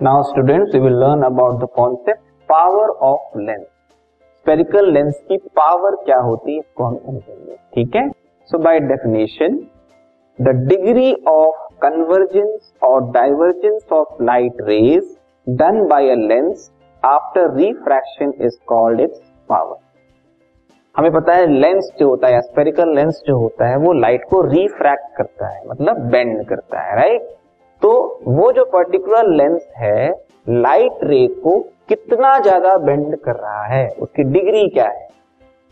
Now students we will learn about the concept power of lens spherical lens की power क्या होती है, इसको हम समझेंगे। ठीक है? So by definition the degree of convergence और divergence of light rays done by a lens after refraction is called its power हमें पता है लेंस जो होता है स्पेरिकल लेंस जो होता है, वो लाइट को रिफ्रैक्ट करता है मतलब बेंड करता है राइट तो वो जो पर्टिकुलर लेंस है लाइट रे को कितना ज़्यादा बेंड कर रहा है? उसकी डिग्री क्या है?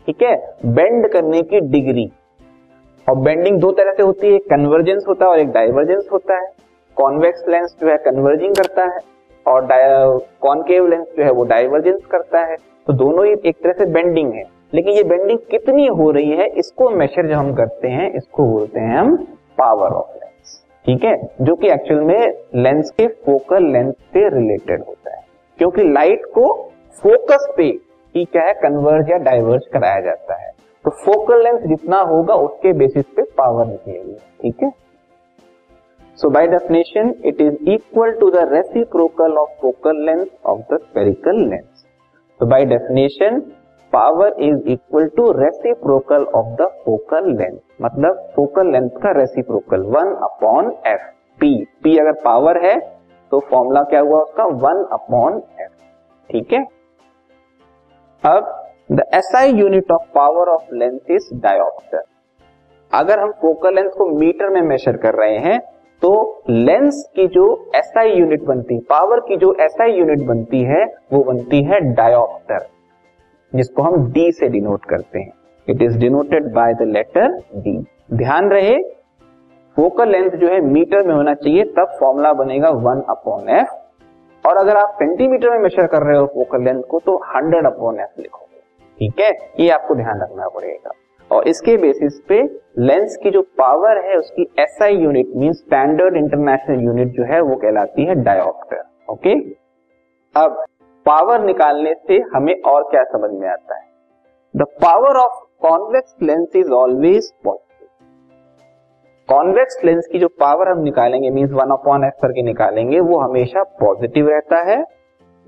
ठीक है? बेंड करने की डिग्री और बेंडिंग दो तरह से होती है कन्वर्जेंस होता है और एक डाइवर्जेंस होता है। कॉन्वेक्स लेंस जो है कन्वर्जिंग करता है और कॉनकेव लेंस जो है, वो डाइवर्जेंस करता है। तो दोनों ही एक तरह से बेंडिंग है। लेकिन ये बेंडिंग कितनी हो रही है, इसको मेजर जो हम करते हैं, इसको बोलते हैं हम पावर ऑफ़ ठीक है? जो कि एक्चुअल में लेंस के फोकल लेंथ से रिलेटेड होता है। क्योंकि लाइट को फोकस पे ही क्या है? कन्वर्ज या डाइवर्ज कराया जाता है। तो फोकल लेंथ जितना होगा, उसके बेसिस पे पावर निकलेगी। ठीक है? So by definition it is equal to the reciprocal of focal length of the spherical lens तो by definition power is equal to reciprocal of the focal length मतलब focal length का reciprocal one upon F P P अगर power है तो formula क्या हुआ उसका? One upon F ठीक है? अब the SI unit of power of length is dioptre अगर हम फोकल लेंथ को मीटर में मेजर कर रहे हैं तो लेंस की जो एसआई यूनिट बनती है पावर की जो एसआई यूनिट बनती है, वो बनती है डायोप्टर जिसको हम डी से डिनोट करते हैं. It is denoted by the letter D ध्यान रहे फोकल लेंथ जो है मीटर में होना चाहिए, तब फॉर्मूला बनेगा वन अपॉन एफ़ और अगर आप सेंटीमीटर में मेजर कर रहे हो फोकल लेंथ को तो हंड्रेड अपॉन एफ़ लिखोगे. ठीक है? ये आपको ध्यान रखना पड़ेगा. और इसके बेसिस पे लेंस की जो पावर है, उसकी SI unit mean standard international unit जो है, वो कहलाती है डायोप्टर ओके अब पावर निकालने से हमें और क्या समझ में आता है? The power of convex lens is always positive convex lens की जो पावर हम निकालेंगे मीन वन अपॉन एफ़ करके निकालेंगे, वो हमेशा पॉजिटिव रहता है।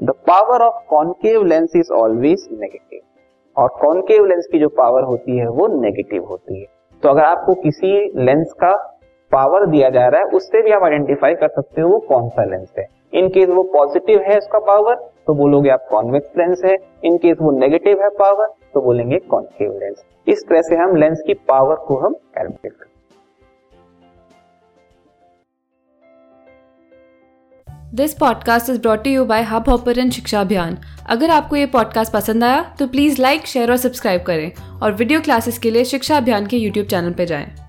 The power of concave lens is always negative और कॉन्केव लेंस की जो पावर होती है, वो नेगेटिव होती है। तो अगर आपको किसी लेंस का पावर दिया जा रहा है, उससे भी आप आइडेंटिफाई कर सकते हो, वो कौन सा लेंस है। इन केस वो पॉजिटिव है, उसका पावर तो बोलोगे आप कॉन्वेक्स लेंस है इन केस वो नेगेटिव है पावर तो बोलेंगे कॉन्केव लेंस इस तरह से हम लेंस की पावर को हम कैलकुलेट करते this podcast is brought you by Hubhopper Shiksha Abhiyan अगर आपको ये पॉडकास्ट पसंद आया तो प्लीज़ लाइक शेयर और सब्सक्राइब करें। और वीडियो क्लासेस के लिए शिक्षा अभियान के यूट्यूब चैनल पर जाएँ।